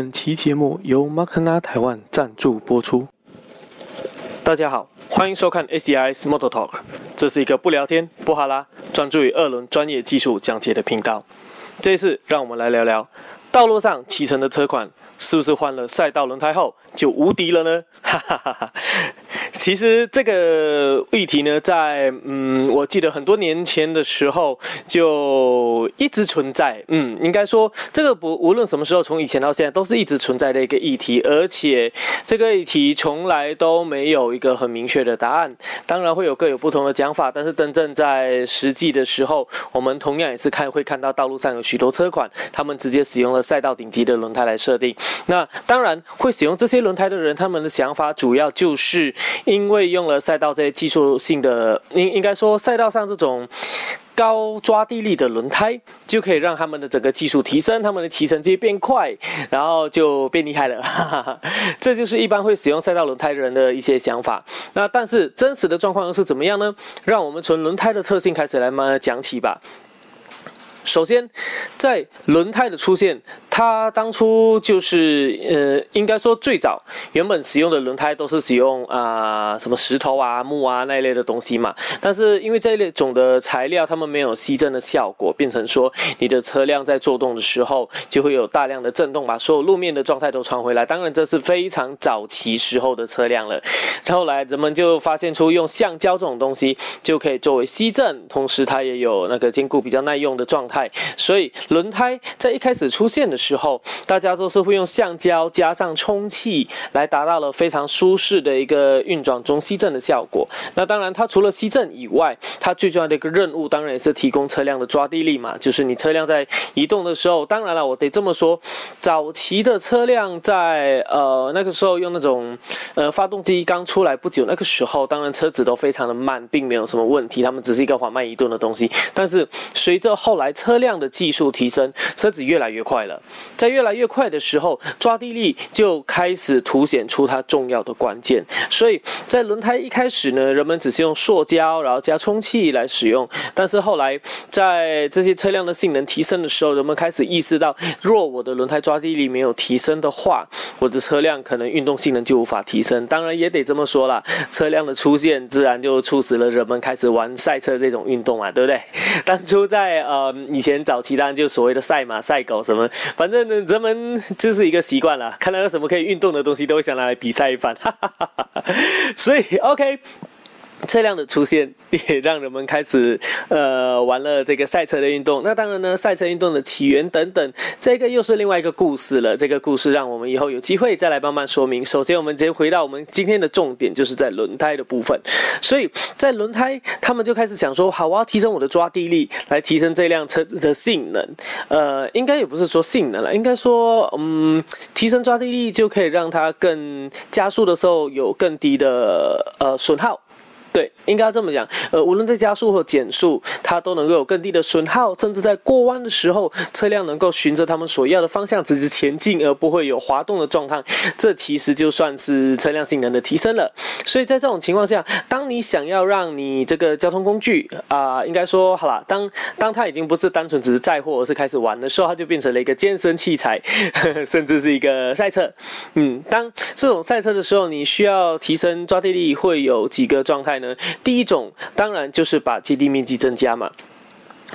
本期节目由 m a k n a 台湾赞助播出。大家好，欢迎收看 SDIS m o t o Talk，这是一个不聊天、不哈拉，专注于二轮专业技术讲解的频道。这一次，让我们来聊聊道路上骑乘的车款，是不是换了赛道轮胎后就无敌了呢？哈哈哈哈。其实这个议题呢，在嗯，我记得很多年前的时候就一直存在。嗯，应该说这个不无论什么时候，从以前到现在都是一直存在的一个议题，而且这个议题从来都没有一个很明确的答案。当然会有各有不同的讲法，但是真正在实际的时候，我们同样也是看会看到道路上有许多车款，他们直接使用了赛道顶级的轮胎来设定。那当然会使用这些轮胎的人，他们的想法主要就是。因为用了赛道这些技术性的，应应该说赛道上这种高抓地力的轮胎，就可以让他们的整个技术提升，他们的骑乘机变快，然后就变厉害了。这就是一般会使用赛道轮胎的人的一些想法。那但是真实的状况又是怎么样呢？让我们从轮胎的特性开始来慢慢讲起吧。首先，在轮胎的出现。它当初就是呃，应该说最早原本使用的轮胎都是使用啊什么石头啊木啊那一类的东西嘛。但是因为这一类种的材料，它们没有吸震的效果，变成说你的车辆在做动的时候就会有大量的震动，把所有路面的状态都传回来。当然这是非常早期时候的车辆了。后来人们就发现出用橡胶这种东西就可以作为吸震，同时它也有那个坚固比较耐用的状态。所以轮胎在一开始出现的时候。大家都是会用橡胶加上充气来达到了非常舒适的一个运转中吸震的效果。那当然，它除了吸震以外，它最重要的一个任务当然也是提供车辆的抓地力嘛。就是你车辆在移动的时候，当然了，我得这么说，早期的车辆在呃那个时候用那种呃发动机刚出来不久，那个时候当然车子都非常的慢，并没有什么问题，它们只是一个缓慢移动的东西。但是随着后来车辆的技术提升，车子越来越快了。在越来越快的时候，抓地力就开始凸显出它重要的关键。所以在轮胎一开始呢，人们只是用塑胶，然后加充气来使用。但是后来，在这些车辆的性能提升的时候，人们开始意识到，若我的轮胎抓地力没有提升的话，我的车辆可能运动性能就无法提升。当然也得这么说了，车辆的出现自然就促使了人们开始玩赛车这种运动啊，对不对？当初在呃以前早期，当然就所谓的赛马、赛狗什么，反正呢。人们就是一个习惯了，看到有什么可以运动的东西，都会想拿来比赛一番。所以，OK。车辆的出现也让人们开始呃玩了这个赛车的运动。那当然呢，赛车运动的起源等等，这个又是另外一个故事了。这个故事让我们以后有机会再来慢慢说明。首先，我们直接回到我们今天的重点，就是在轮胎的部分。所以在轮胎，他们就开始想说：好，我要提升我的抓地力，来提升这辆车子的性能。呃，应该也不是说性能了，应该说，嗯，提升抓地力就可以让它更加速的时候有更低的呃损耗。对，应该这么讲。呃，无论在加速或减速，它都能够有更低的损耗，甚至在过弯的时候，车辆能够循着他们所要的方向直直前进，而不会有滑动的状态。这其实就算是车辆性能的提升了。所以在这种情况下，当你想要让你这个交通工具啊，应该说好了，当当它已经不是单纯只是载货，而是开始玩的时候，它就变成了一个健身器材，甚至是一个赛车。嗯，当这种赛车的时候，你需要提升抓地力，会有几个状态。第一种当然就是把基地面积增加嘛。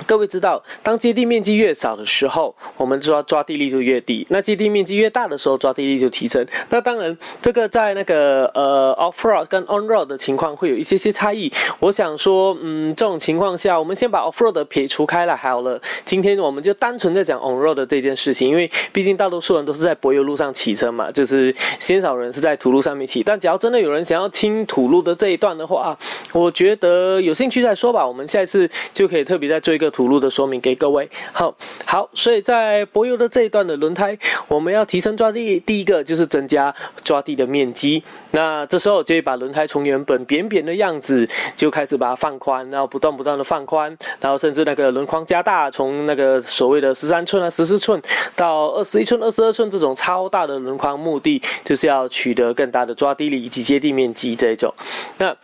各位知道，当接地面积越少的时候，我们抓抓地力就越低。那接地面积越大的时候，抓地力就提升。那当然，这个在那个呃 off road 跟 on road 的情况会有一些些差异。我想说，嗯，这种情况下，我们先把 off road 撇除开了好了。今天我们就单纯在讲 on road 的这件事情，因为毕竟大多数人都是在柏油路上骑车嘛，就是鲜少人是在土路上面骑。但只要真的有人想要听土路的这一段的话，我觉得有兴趣再说吧。我们下一次就可以特别再做一个。土路的说明给各位，好好，所以在柏油的这一段的轮胎，我们要提升抓地，第一个就是增加抓地的面积。那这时候就会把轮胎从原本扁扁的样子，就开始把它放宽，然后不断不断的放宽，然后甚至那个轮框加大，从那个所谓的十三寸啊、十四寸到二十一寸、二十二寸这种超大的轮框，目的就是要取得更大的抓地力以及接地面积这一种。那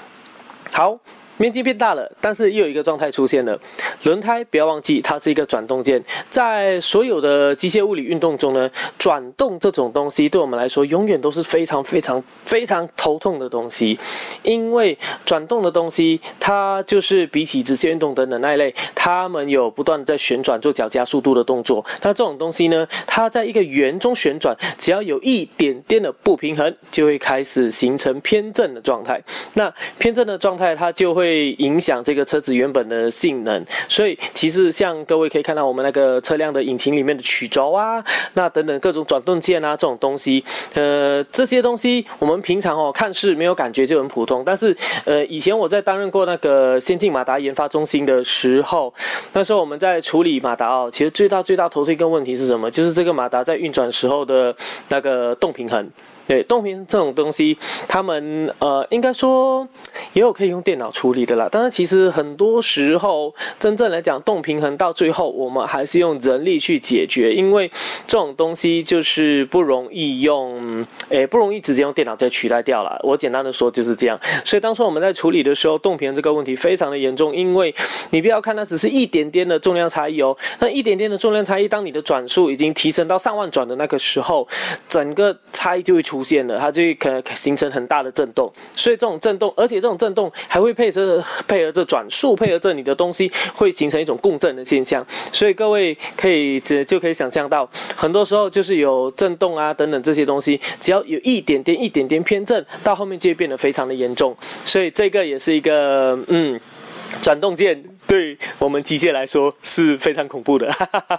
好。面积变大了，但是又有一个状态出现了，轮胎不要忘记它是一个转动件，在所有的机械物理运动中呢，转动这种东西对我们来说永远都是非常非常非常头痛的东西，因为转动的东西它就是比起直线运动等等那一类，它们有不断的在旋转做脚加速度的动作，那这种东西呢，它在一个圆中旋转，只要有一点点的不平衡，就会开始形成偏振的状态，那偏振的状态它就会会影响这个车子原本的性能，所以其实像各位可以看到我们那个车辆的引擎里面的曲轴啊，那等等各种转动件啊这种东西，呃这些东西我们平常哦看似没有感觉就很普通，但是呃以前我在担任过那个先进马达研发中心的时候，那时候我们在处理马达哦，其实最大最大头一个问题是什么？就是这个马达在运转时候的那个动平衡。对动平衡这种东西，他们呃，应该说也有可以用电脑处理的啦。但是其实很多时候，真正来讲动平衡到最后，我们还是用人力去解决，因为这种东西就是不容易用，诶，不容易直接用电脑就取代掉了。我简单的说就是这样。所以当初我们在处理的时候，动平衡这个问题非常的严重，因为你不要看它只是一点点的重量差异哦，那一点点的重量差异，当你的转速已经提升到上万转的那个时候，整个差异就会。出现了，它就可能形成很大的震动，所以这种震动，而且这种震动还会配合配合着转速，配合着你的东西，会形成一种共振的现象。所以各位可以这就可以想象到，很多时候就是有震动啊等等这些东西，只要有一点点一点点偏振，到后面就会变得非常的严重。所以这个也是一个嗯转动件。对我们机械来说是非常恐怖的，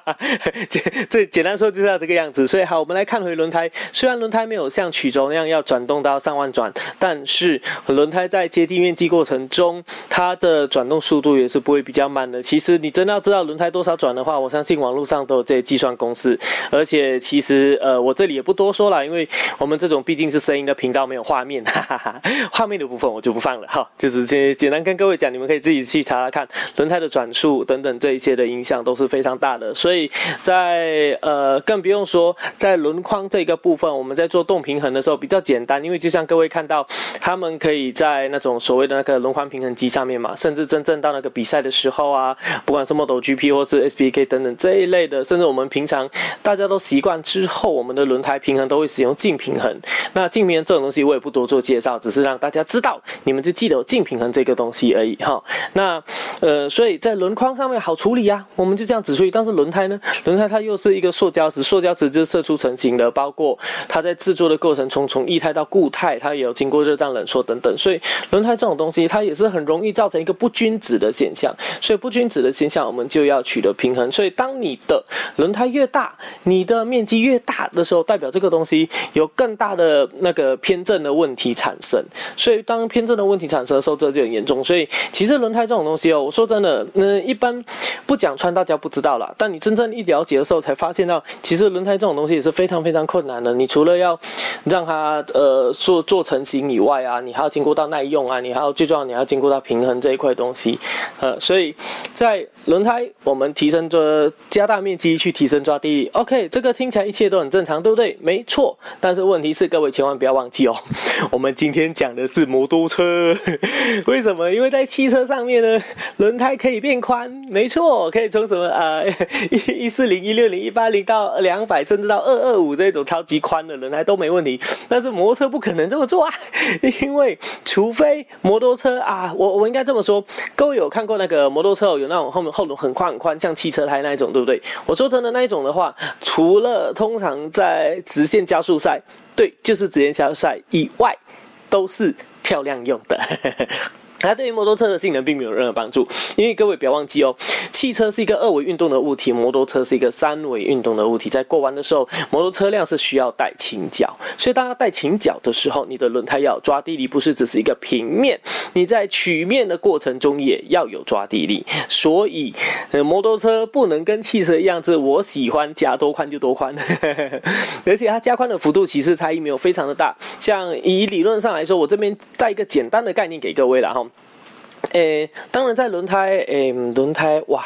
简这简单说就是要这个样子。所以好，我们来看回轮胎。虽然轮胎没有像曲轴那样要转动到上万转，但是轮胎在接地面积过程中，它的转动速度也是不会比较慢的。其实你真的要知道轮胎多少转的话，我相信网络上都有这些计算公式。而且其实呃，我这里也不多说了，因为我们这种毕竟是声音的频道，没有画面，哈 哈画面的部分我就不放了哈。就是简简单跟各位讲，你们可以自己去查查看。轮胎的转速等等这一些的影响都是非常大的，所以在呃更不用说在轮框这个部分，我们在做动平衡的时候比较简单，因为就像各位看到，他们可以在那种所谓的那个轮框平衡机上面嘛，甚至真正到那个比赛的时候啊，不管是 Model GP 或是 SPK 等等这一类的，甚至我们平常大家都习惯之后，我们的轮胎平衡都会使用静平衡。那静平衡这种东西我也不多做介绍，只是让大家知道，你们就记得静平衡这个东西而已哈。那呃。所以在轮框上面好处理呀，我们就这样子处理。但是轮胎呢？轮胎它又是一个塑胶质，塑胶质就射出成型的，包括它在制作的过程中，从液态到固态，它也有经过热胀冷缩等等。所以轮胎这种东西，它也是很容易造成一个不均质的现象。所以不均质的现象，我们就要取得平衡。所以当你的轮胎越大，你的面积越大的时候，代表这个东西有更大的那个偏振的问题产生。所以当偏振的问题产生的时候，这就很严重。所以其实轮胎这种东西哦，我说真。那那一般不讲穿，大家不知道了。但你真正一了解的时候，才发现到，其实轮胎这种东西也是非常非常困难的。你除了要让它呃做做成型以外啊，你还要经过到耐用啊，你还要最重要，你要经过到平衡这一块东西。呃，所以在轮胎我们提升着加大面积去提升抓地力。OK，这个听起来一切都很正常，对不对？没错。但是问题是，各位千万不要忘记哦，我们今天讲的是摩托车。为什么？因为在汽车上面呢，轮胎。可以变宽，没错，可以从什么呃一 一四零、一六零、一八零到两百，甚至到二二五这种超级宽的轮胎都没问题。但是摩托车不可能这么做啊，因为除非摩托车啊，我我应该这么说，各位有看过那个摩托车有那种后面后轮很宽很宽，像汽车胎那一种，对不对？我说真的那一种的话，除了通常在直线加速赛，对，就是直线加速赛以外，都是漂亮用的。它对于摩托车的性能并没有任何帮助，因为各位不要忘记哦，汽车是一个二维运动的物体，摩托车是一个三维运动的物体。在过弯的时候，摩托车辆是需要带倾角，所以当它带倾角的时候，你的轮胎要抓地力，不是只是一个平面，你在曲面的过程中也要有抓地力。所以，呃，摩托车不能跟汽车一样，子我喜欢加多宽就多宽，而且它加宽的幅度其实差异没有非常的大。像以理论上来说，我这边带一个简单的概念给各位了哈。诶，当然在轮胎，诶，轮胎哇。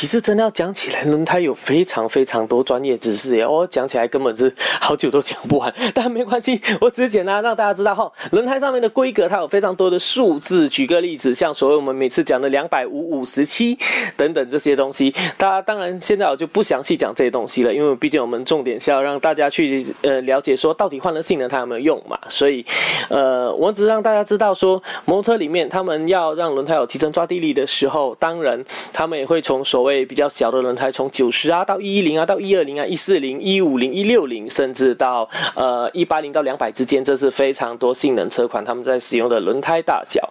其实真的要讲起来，轮胎有非常非常多专业知识耶，我讲起来根本是好久都讲不完。但没关系，我只是简单让大家知道哈，轮胎上面的规格它有非常多的数字。举个例子，像所谓我们每次讲的两百五、五十七等等这些东西，大家当然现在我就不详细讲这些东西了，因为毕竟我们重点是要让大家去呃了解说到底换了性能它有没有用嘛。所以呃，我只是让大家知道说，摩托车里面他们要让轮胎有提升抓地力的时候，当然他们也会从所谓比较小的轮胎，从九十啊到一一零啊到一二零啊一四零一五零一六零，甚至到呃一八零到两百之间，这是非常多性能车款他们在使用的轮胎大小。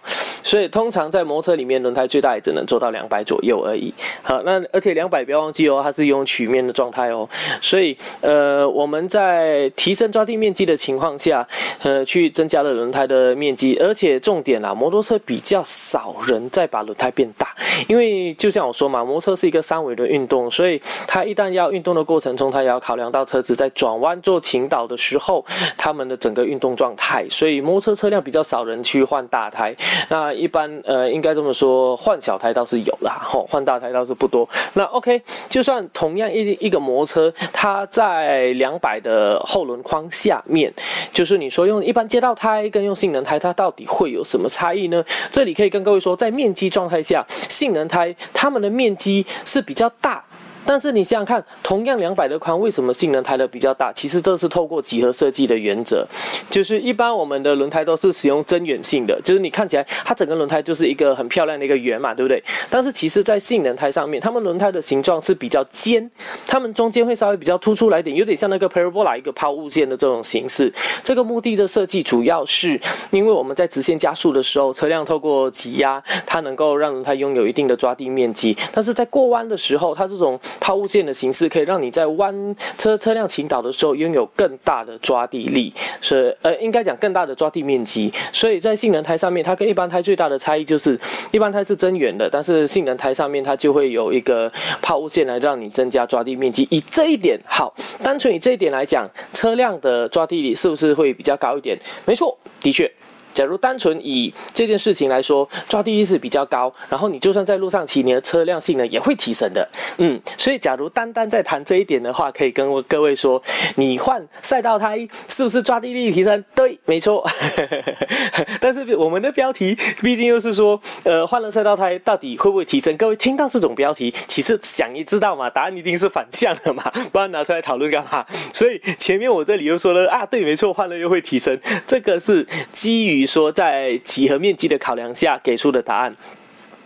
所以通常在摩托车里面，轮胎最大也只能做到两百左右而已。好，那而且两百不要忘记哦，它是用曲面的状态哦。所以呃我们在提升抓地面积的情况下，呃去增加了轮胎的面积，而且重点啊，摩托车比较少人再把轮胎变大，因为就像我说嘛，摩托车是一个三维的运动，所以它一旦要运动的过程中，它也要考量到车子在转弯做倾倒的时候，他们的整个运动状态，所以摩托车车辆比较少人去换大胎。那一般呃，应该这么说，换小胎倒是有啦，吼，换大胎倒是不多。那 OK，就算同样一一个摩托车，它在两百的后轮框下面，就是你说用一般街道胎跟用性能胎，它到底会有什么差异呢？这里可以跟各位说，在面积状态下，性能胎它们的面积是比较大。但是你想想看，同样两百的宽，为什么性能胎的比较大？其实这是透过几何设计的原则，就是一般我们的轮胎都是使用增圆性的，就是你看起来它整个轮胎就是一个很漂亮的一个圆嘛，对不对？但是其实，在性能胎上面，它们轮胎的形状是比较尖，它们中间会稍微比较突出来点，有点像那个 parabola 一个抛物线的这种形式。这个目的的设计主要是因为我们在直线加速的时候，车辆透过挤压，它能够让轮胎拥有一定的抓地面积，但是在过弯的时候，它这种抛物线的形式可以让你在弯车车辆倾倒的时候拥有更大的抓地力，是呃应该讲更大的抓地面积。所以在性能胎上面，它跟一般胎最大的差异就是，一般胎是增圆的，但是性能胎上面它就会有一个抛物线来让你增加抓地面积。以这一点好，单纯以这一点来讲，车辆的抓地力是不是会比较高一点？没错，的确。假如单纯以这件事情来说，抓地力是比较高，然后你就算在路上骑，你的车辆性能也会提升的。嗯，所以假如单单在谈这一点的话，可以跟各位说，你换赛道胎是不是抓地力提升？对，没错。但是我们的标题毕竟又是说，呃，换了赛道胎到底会不会提升？各位听到这种标题，其实想也知道嘛，答案一定是反向的嘛，不然拿出来讨论干嘛？所以前面我这里又说了啊，对，没错，换了又会提升，这个是基于。说在几何面积的考量下给出的答案。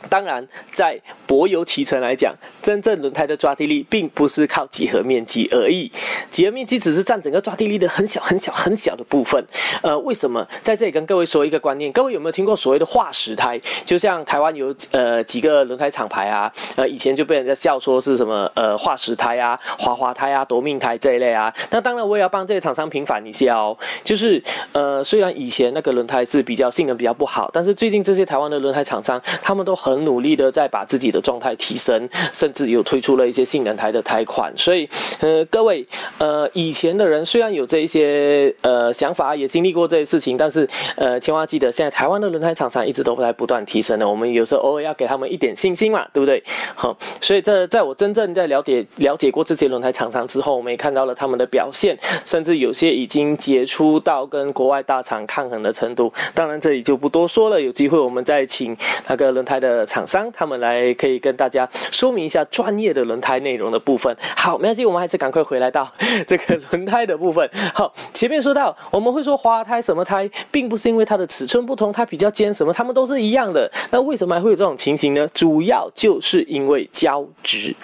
当然，在柏油骑乘来讲，真正轮胎的抓地力并不是靠几何面积而已，几何面积只是占整个抓地力的很小很小很小的部分。呃，为什么在这里跟各位说一个观念？各位有没有听过所谓的化石胎？就像台湾有呃几个轮胎厂牌啊，呃以前就被人家笑说是什么呃化石胎啊、滑滑胎啊、夺命胎这一类啊。那当然我也要帮这些厂商平反一下哦，就是呃虽然以前那个轮胎是比较性能比较不好，但是最近这些台湾的轮胎厂商他们都很。很努力的在把自己的状态提升，甚至有推出了一些性能台的胎款。所以，呃，各位，呃，以前的人虽然有这一些呃想法，也经历过这些事情，但是，呃，千万记得，现在台湾的轮胎厂商一直都在不断提升的。我们有时候偶尔要给他们一点信心嘛，对不对？好，所以这在我真正在了解了解过这些轮胎厂商之后，我们也看到了他们的表现，甚至有些已经杰出到跟国外大厂抗衡的程度。当然，这里就不多说了。有机会我们再请那个轮胎的厂商他们来可以跟大家说明一下专业的轮胎内容的部分。好，没关系，我们还是赶快回来到 这个轮胎的部分。好，前面说到我们会说滑胎什么胎，并不是因为它的尺寸不同，它比较尖什么，它们都是一样的。那为什么还会有这种情形呢？主要就是因为胶质。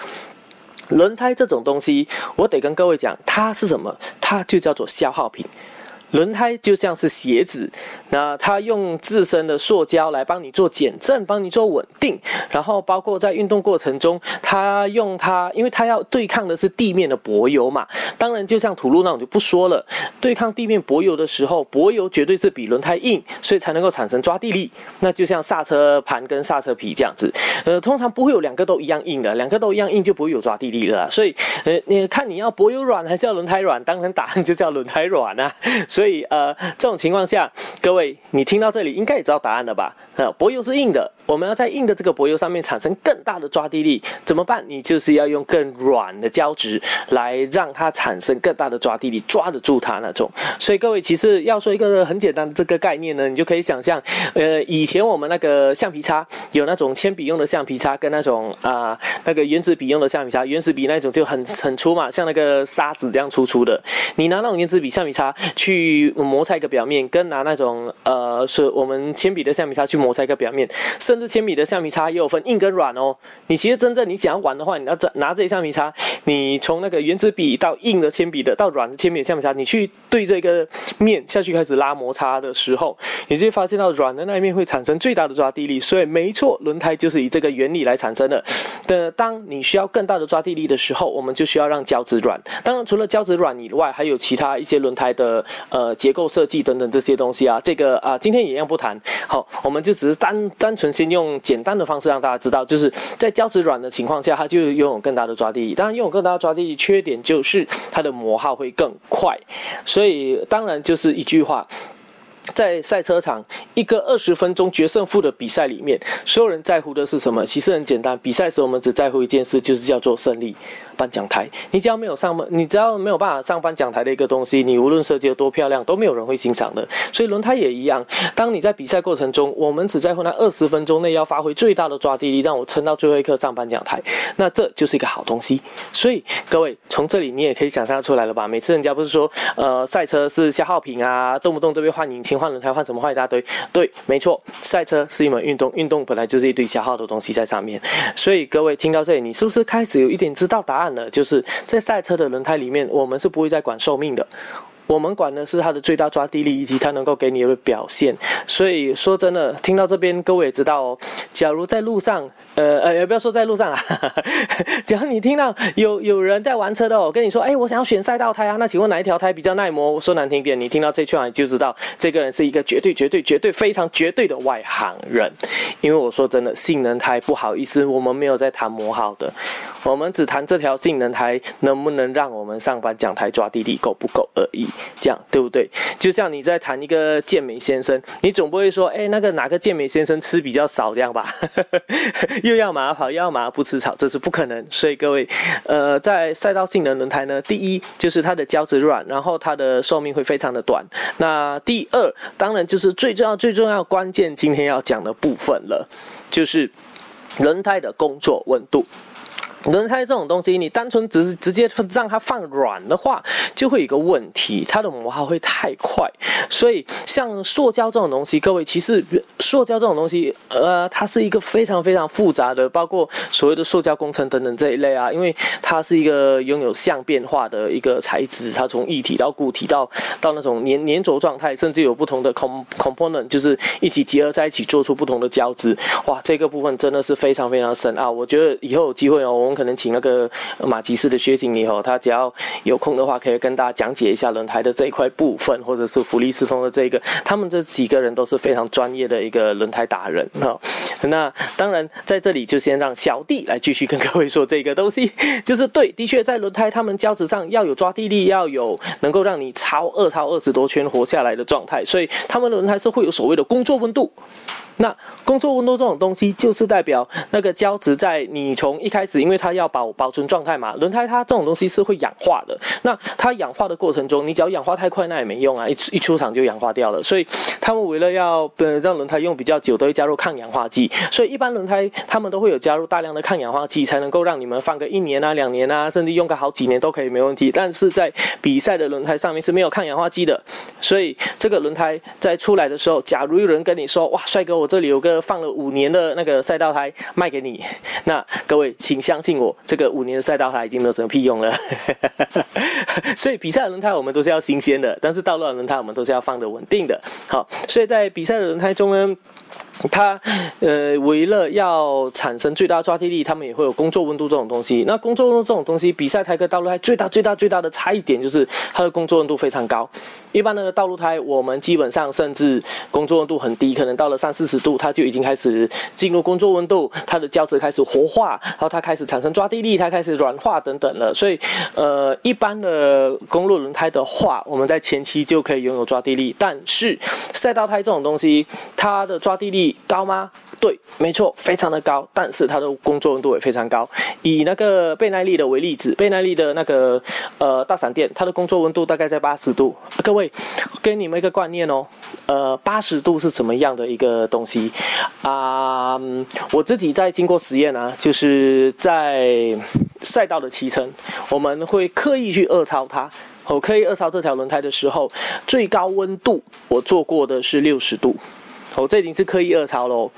轮胎这种东西，我得跟各位讲，它是什么？它就叫做消耗品。轮胎就像是鞋子，那它用自身的塑胶来帮你做减震，帮你做稳定，然后包括在运动过程中，它用它，因为它要对抗的是地面的柏油嘛。当然，就像土路那种就不说了，对抗地面柏油的时候，柏油绝对是比轮胎硬，所以才能够产生抓地力。那就像刹车盘跟刹车皮这样子，呃，通常不会有两个都一样硬的，两个都一样硬就不会有抓地力了。所以，呃，你看你要柏油软还是要轮胎软？当然答案就叫轮胎软啊。所以，呃，这种情况下，各位，你听到这里应该也知道答案了吧？呃，柏油是硬的，我们要在硬的这个柏油上面产生更大的抓地力，怎么办？你就是要用更软的胶质来让它产生更大的抓地力，抓得住它那种。所以各位，其实要说一个很简单的这个概念呢，你就可以想象，呃，以前我们那个橡皮擦有那种铅笔用的橡皮擦，跟那种啊那个原子笔用的橡皮擦，原子笔那种就很很粗嘛，像那个沙子这样粗粗的。你拿那种原子笔橡皮擦去摩擦一个表面，跟拿那种呃是我们铅笔的橡皮擦去摩擦一个表面，甚至铅笔的橡皮擦也有分硬跟软哦。你其实真正你想要玩的话，你要这拿这些橡皮擦，你从那个原子笔到硬的铅笔的到软的铅笔橡皮擦，你去对这个面下去开始拉摩擦的时候，你就会发现到软的那一面会产生最大的抓地力。所以没错，轮胎就是以这个原理来产生的。的当你需要更大的抓地力的时候，我们就需要让胶质软。当然，除了胶质软以外，还有其他一些轮胎的呃结构设计等等这些东西啊。这个啊，今天也一样不谈。好，我们就只是单单纯先用简单的方式让大家知道，就是在胶质软的情况下，它就拥有更大的抓地力。当然，拥有更大的抓地力，缺点就是它的磨耗会更快。所以，当然就是一句话。在赛车场一个二十分钟决胜负的比赛里面，所有人在乎的是什么？其实很简单，比赛时我们只在乎一件事，就是叫做胜利。颁奖台，你只要没有上，你只要没有办法上颁奖台的一个东西，你无论设计的多漂亮，都没有人会欣赏的。所以轮胎也一样，当你在比赛过程中，我们只在乎那二十分钟内要发挥最大的抓地力，让我撑到最后一刻上颁奖台，那这就是一个好东西。所以各位从这里你也可以想象出来了吧？每次人家不是说，呃，赛车是消耗品啊，动不动都被换引擎、换轮胎、换什么换一大堆。对，没错，赛车是一门运动，运动本来就是一堆消耗的东西在上面。所以各位听到这里，你是不是开始有一点知道答案？就是在赛车的轮胎里面，我们是不会再管寿命的。我们管的是它的最大抓地力以及它能够给你的表现。所以说真的，听到这边各位也知道哦。假如在路上，呃呃，也不要说在路上啊，假如你听到有有人在玩车的，我跟你说，哎，我想要选赛道胎啊，那请问哪一条胎比较耐磨？说难听点，你听到这句话你就知道，这个人是一个绝对绝对绝对非常绝对的外行人。因为我说真的，性能胎不好意思，我们没有在谈磨耗的，我们只谈这条性能胎能不能让我们上班讲台抓地力够不够而已。这样对不对？就像你在谈一个健美先生，你总不会说，哎，那个哪个健美先生吃比较少这样吧？又要马跑，又要马不吃草，这是不可能。所以各位，呃，在赛道性能轮胎呢，第一就是它的胶质软，然后它的寿命会非常的短。那第二，当然就是最重要、最重要、关键，今天要讲的部分了，就是轮胎的工作温度。轮胎这种东西，你单纯只是直接让它放软的话，就会有一个问题，它的磨耗会太快。所以像塑胶这种东西，各位其实塑胶这种东西，呃，它是一个非常非常复杂的，包括所谓的塑胶工程等等这一类啊，因为它是一个拥有相变化的一个材质，它从液体到固体到到那种粘 粘着状态，甚至有不同的 com component，就是一起结合在一起做出不同的胶质。哇，这个部分真的是非常非常深啊！我觉得以后有机会哦。我们可能请那个马吉斯的薛经理哦，他只要有空的话，可以跟跟大家讲解一下轮胎的这一块部分，或者是福利斯通的这个，他们这几个人都是非常专业的一个轮胎达人哈。那当然在这里就先让小弟来继续跟各位说这个东西，就是对，的确在轮胎他们胶质上要有抓地力，要有能够让你超二超二十多圈活下来的状态，所以他们轮胎是会有所谓的工作温度。那工作温度这种东西，就是代表那个胶质在你从一开始，因为它要保保存状态嘛，轮胎它这种东西是会氧化的。那它氧化的过程中，你只要氧化太快，那也没用啊，一一出厂就氧化掉了。所以他们为了要呃让轮胎用比较久，都会加入抗氧化剂。所以一般轮胎他们都会有加入大量的抗氧化剂，才能够让你们放个一年啊、两年啊，甚至用个好几年都可以没问题。但是在比赛的轮胎上面是没有抗氧化剂的，所以这个轮胎在出来的时候，假如有人跟你说，哇，帅哥，我这里有个放了五年的那个赛道胎卖给你，那各位请相信我，这个五年的赛道胎已经没有什么屁用了。所以比赛的轮胎我们都是要新鲜的，但是道路的轮胎我们都是要放的稳定的。好，所以在比赛的轮胎中呢。它，呃，为了要产生最大抓地力，他们也会有工作温度这种东西。那工作温度这种东西，比赛胎跟道路胎最大、最大、最大的差一点就是它的工作温度非常高。一般的道路胎，我们基本上甚至工作温度很低，可能到了三四十度，它就已经开始进入工作温度，它的胶质开始活化，然后它开始产生抓地力，它开始软化等等了。所以，呃，一般的公路轮胎的话，我们在前期就可以拥有抓地力。但是赛道胎这种东西，它的抓地力高吗？对，没错，非常的高，但是它的工作温度也非常高。以那个倍耐力的为例子，倍耐力的那个呃大闪电，它的工作温度大概在八十度。各位，给你们一个观念哦，呃，八十度是什么样的一个东西啊？我自己在经过实验啊，就是在赛道的骑乘，我们会刻意去二超它。我刻意二超这条轮胎的时候，最高温度我做过的是六十度。哦，这已经是刻意二超喽。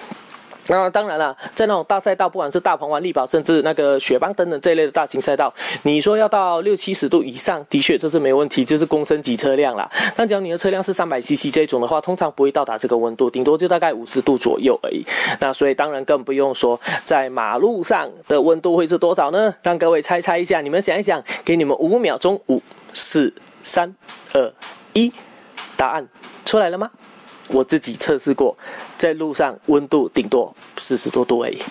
那当然了，在那种大赛道，不管是大鹏湾、力宝，甚至那个雪邦等等这一类的大型赛道，你说要到六七十度以上，的确这是没问题，就是公升级车辆啦。但只要你的车辆是三百 CC 这种的话，通常不会到达这个温度，顶多就大概五十度左右而已。那所以当然更不用说在马路上的温度会是多少呢？让各位猜猜一下，你们想一想，给你们五秒钟，五、四、三、二、一，答案出来了吗？我自己测试过，在路上温度顶多四十多度而已。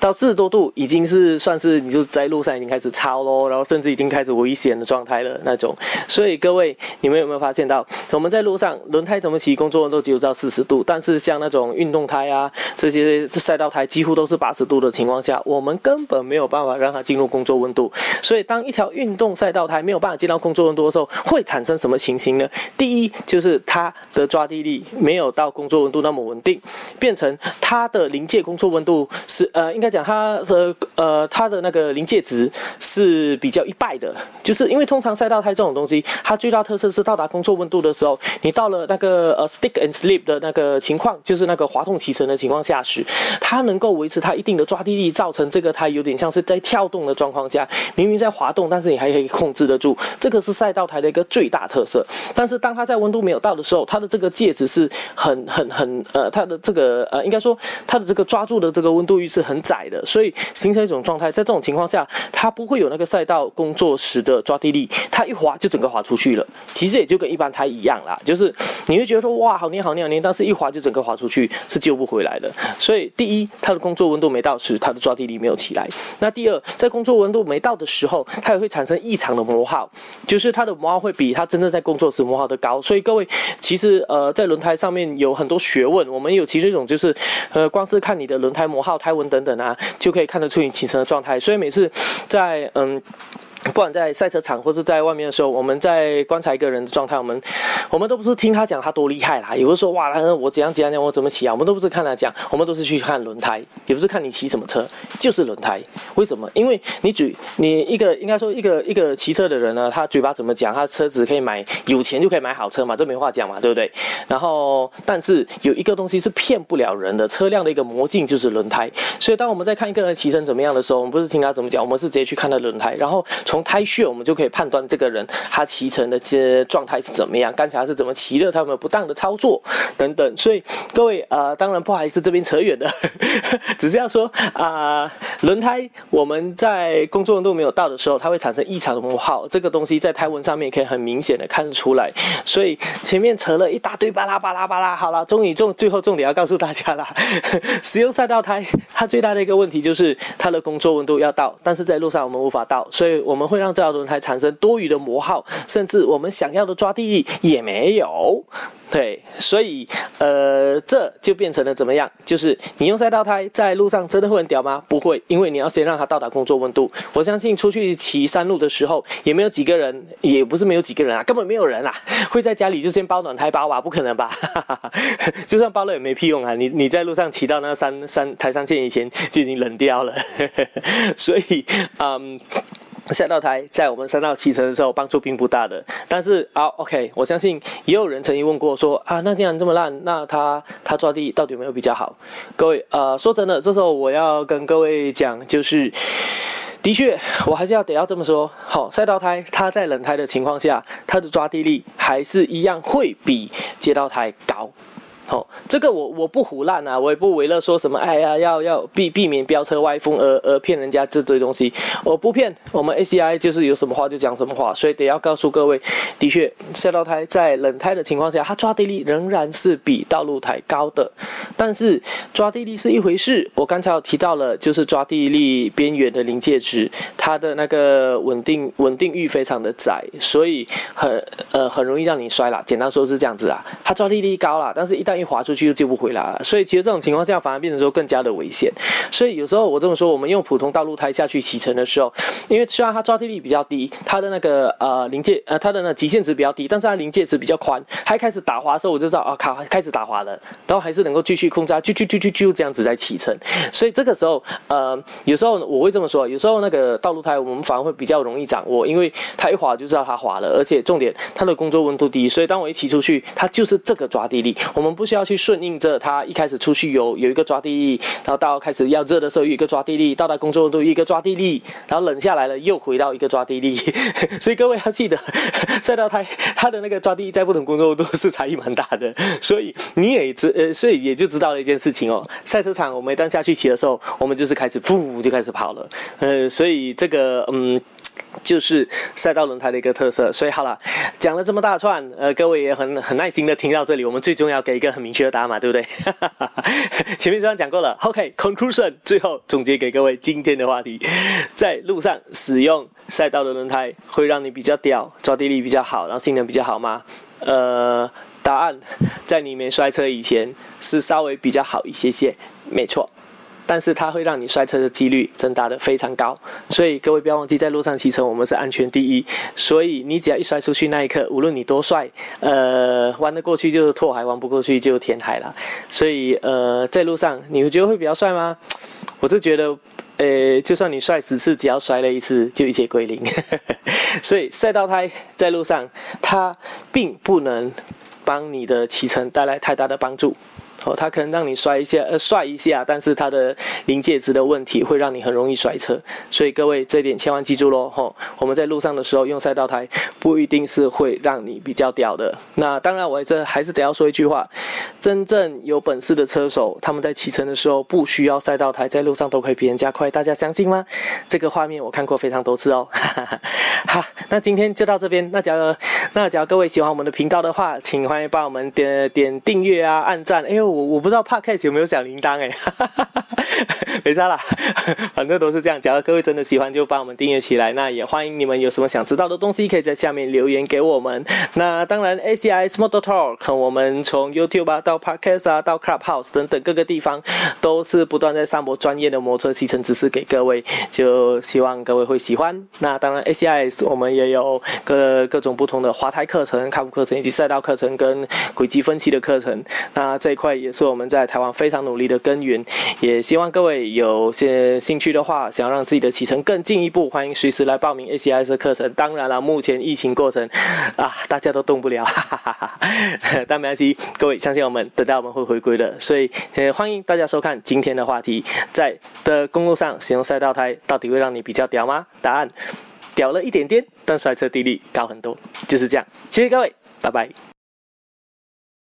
到四十多度已经是算是你就在路上已经开始超喽，然后甚至已经开始危险的状态了那种。所以各位，你们有没有发现到，我们在路上轮胎怎么骑，工作温度只有到四十度，但是像那种运动胎啊，这些赛道胎几乎都是八十度的情况下，我们根本没有办法让它进入工作温度。所以当一条运动赛道胎没有办法进到工作温度的时候，会产生什么情形呢？第一就是它的抓地力没有到工作温度那么稳定，变成它的临界工作温度是呃应该。讲它的呃，它的那个临界值是比较一败的，就是因为通常赛道胎这种东西，它最大特色是到达工作温度的时候，你到了那个呃 stick and slip 的那个情况，就是那个滑动骑乘的情况下时，它能够维持它一定的抓地力，造成这个胎有点像是在跳动的状况下，明明在滑动，但是你还可以控制得住，这个是赛道胎的一个最大特色。但是当它在温度没有到的时候，它的这个介质是很很很呃，它的这个呃，应该说它的这个抓住的这个温度域是很窄。的，所以形成一种状态，在这种情况下，它不会有那个赛道工作时的抓地力，它一滑就整个滑出去了。其实也就跟一般胎一样啦，就是你会觉得说哇好黏好黏好黏，但是一滑就整个滑出去是救不回来的。所以第一，它的工作温度没到时，它的抓地力没有起来。那第二，在工作温度没到的时候，它也会产生异常的磨耗，就是它的磨耗会比它真正在工作时磨耗的高。所以各位，其实呃在轮胎上面有很多学问，我们有其中一种就是呃光是看你的轮胎磨耗、胎纹等等啊。就可以看得出你骑乘的状态，所以每次在嗯。不管在赛车场或是在外面的时候，我们在观察一个人的状态，我们我们都不是听他讲他多厉害啦，也不是说哇，他说我怎样怎样讲我怎么骑啊，我们都不是看他讲，我们都是去看轮胎，也不是看你骑什么车，就是轮胎。为什么？因为你嘴，你一个应该说一个一个骑车的人呢，他嘴巴怎么讲，他车子可以买，有钱就可以买好车嘛，这没话讲嘛，对不对？然后，但是有一个东西是骗不了人的，车辆的一个魔镜就是轮胎。所以当我们在看一个人骑车怎么样的时候，我们不是听他怎么讲，我们是直接去看他轮胎，然后从胎穴，我们就可以判断这个人他骑乘的这状态是怎么样，刚才是怎么骑的，他有没有不当的操作等等。所以各位呃，当然不好意思，这边扯远了，只是要说啊，轮胎我们在工作温度没有到的时候，它会产生异常的磨耗，这个东西在胎纹上面可以很明显的看出来。所以前面扯了一大堆巴拉巴拉巴拉，好了，终于重最后重点要告诉大家了，使用赛道胎，它最大的一个问题就是它的工作温度要到，但是在路上我们无法到，所以我我们。会让这条轮胎产生多余的磨耗，甚至我们想要的抓地力也没有。对，所以呃，这就变成了怎么样？就是你用赛道胎在路上真的会很屌吗？不会，因为你要先让它到达工作温度。我相信出去骑山路的时候，也没有几个人，也不是没有几个人啊，根本没有人啊，会在家里就先包暖胎包吧？不可能吧？就算包了也没屁用啊！你你在路上骑到那山山台山线以前就已经冷掉了。所以，嗯。赛道胎在我们三道骑乘的时候帮助并不大的，但是啊 OK，我相信也有人曾经问过说啊，那既然这么烂，那它它抓地到底有没有比较好？各位呃，说真的，这时候我要跟各位讲，就是的确我还是要得要这么说，好，赛道胎它在冷胎的情况下，它的抓地力还是一样会比街道胎高。哦，这个我我不胡乱啊，我也不为了说什么，哎呀，要要避避免飙车歪风而而骗人家这堆东西，我不骗。我们 ACI 就是有什么话就讲什么话，所以得要告诉各位，的确，赛道胎在冷胎的情况下，它抓地力仍然是比道路胎高的。但是抓地力是一回事，我刚才有提到了，就是抓地力边缘的临界值，它的那个稳定稳定域非常的窄，所以很呃很容易让你摔了。简单说是这样子啊，它抓地力高了，但是一旦一滑出去就救不回来了。所以其实这种情况下反而变成说更加的危险。所以有时候我这么说，我们用普通道路胎下去骑乘的时候，因为虽然它抓地力比较低，它的那个呃临界呃它的那极限值比较低，但是它临界值比较宽，还开始打滑的时候我就知道啊卡开始打滑了，然后还是能够继续控制，就就就就就这样子在骑乘。所以这个时候呃有时候我会这么说，有时候那个道路胎我们反而会比较容易掌握，因为它一滑就知道它滑了，而且重点它的工作温度低，所以当我一骑出去，它就是这个抓地力，我们不需要去顺应着它一开始出去有有一个抓地力，然后到开始要热的时候有一个抓地力，到达工作温度一个抓地力，然后冷下来了又回到一个抓地力，所以各位要记得赛道胎它的那个抓地力在不同工作温度是差异蛮大的，所以你也知呃，所以也就知知道了一件事情哦，赛车场我们一旦下去骑的时候，我们就是开始噗就开始跑了，呃，所以这个嗯。就是赛道轮胎的一个特色，所以好了，讲了这么大串，呃，各位也很很耐心的听到这里，我们最终要给一个很明确的答案嘛，对不对？前面虽然讲过了，OK，conclusion，最后总结给各位今天的话题，在路上使用赛道的轮胎会让你比较屌，抓地力比较好，然后性能比较好吗？呃，答案在你没摔车以前是稍微比较好一些些，没错。但是它会让你摔车的几率增大的非常高，所以各位不要忘记，在路上骑车我们是安全第一。所以你只要一摔出去那一刻，无论你多帅，呃，弯得过去就是拓海，弯不过去就填海了。所以呃，在路上你会觉得会比较帅吗？我是觉得，呃，就算你摔十次，只要摔了一次就一切归零。所以赛道胎在路上，它并不能帮你的骑乘带来太大的帮助。哦，它可能让你摔一下，呃，摔一下，但是它的临界值的问题会让你很容易摔车，所以各位这点千万记住喽。吼，我们在路上的时候用赛道胎，不一定是会让你比较屌的。那当然，我这还是得要说一句话：真正有本事的车手，他们在骑乘的时候不需要赛道胎，在路上都可以比人家快。大家相信吗？这个画面我看过非常多次哦。哈哈哈好，那今天就到这边。那假如那假如各位喜欢我们的频道的话，请欢迎帮我们点点订阅啊，按赞。哎呦。我我不知道 Podcast 有没有响铃铛哎，没差啦，反正都是这样。假如各位真的喜欢，就帮我们订阅起来。那也欢迎你们有什么想知道的东西，可以在下面留言给我们。那当然，ACIS Motor Talk，我们从 YouTube 啊到 Podcast 啊到 Clubhouse 等等各个地方，都是不断在上播专业的摩托车骑乘知识给各位，就希望各位会喜欢。那当然，ACI 我们也有各各种不同的滑台课程、卡普课程以及赛道课程跟轨迹分析的课程。那这一块。也是我们在台湾非常努力的根源，也希望各位有些兴趣的话，想要让自己的启程更进一步，欢迎随时来报名 ACS 的课程。当然了，目前疫情过程啊，大家都动不了，哈哈哈哈但没关系，各位相信我们，等到我们会回归的。所以，呃，欢迎大家收看今天的话题，在的公路上使用赛道胎，到底会让你比较屌吗？答案，屌了一点点，但摔车地力高很多，就是这样。谢谢各位，拜拜。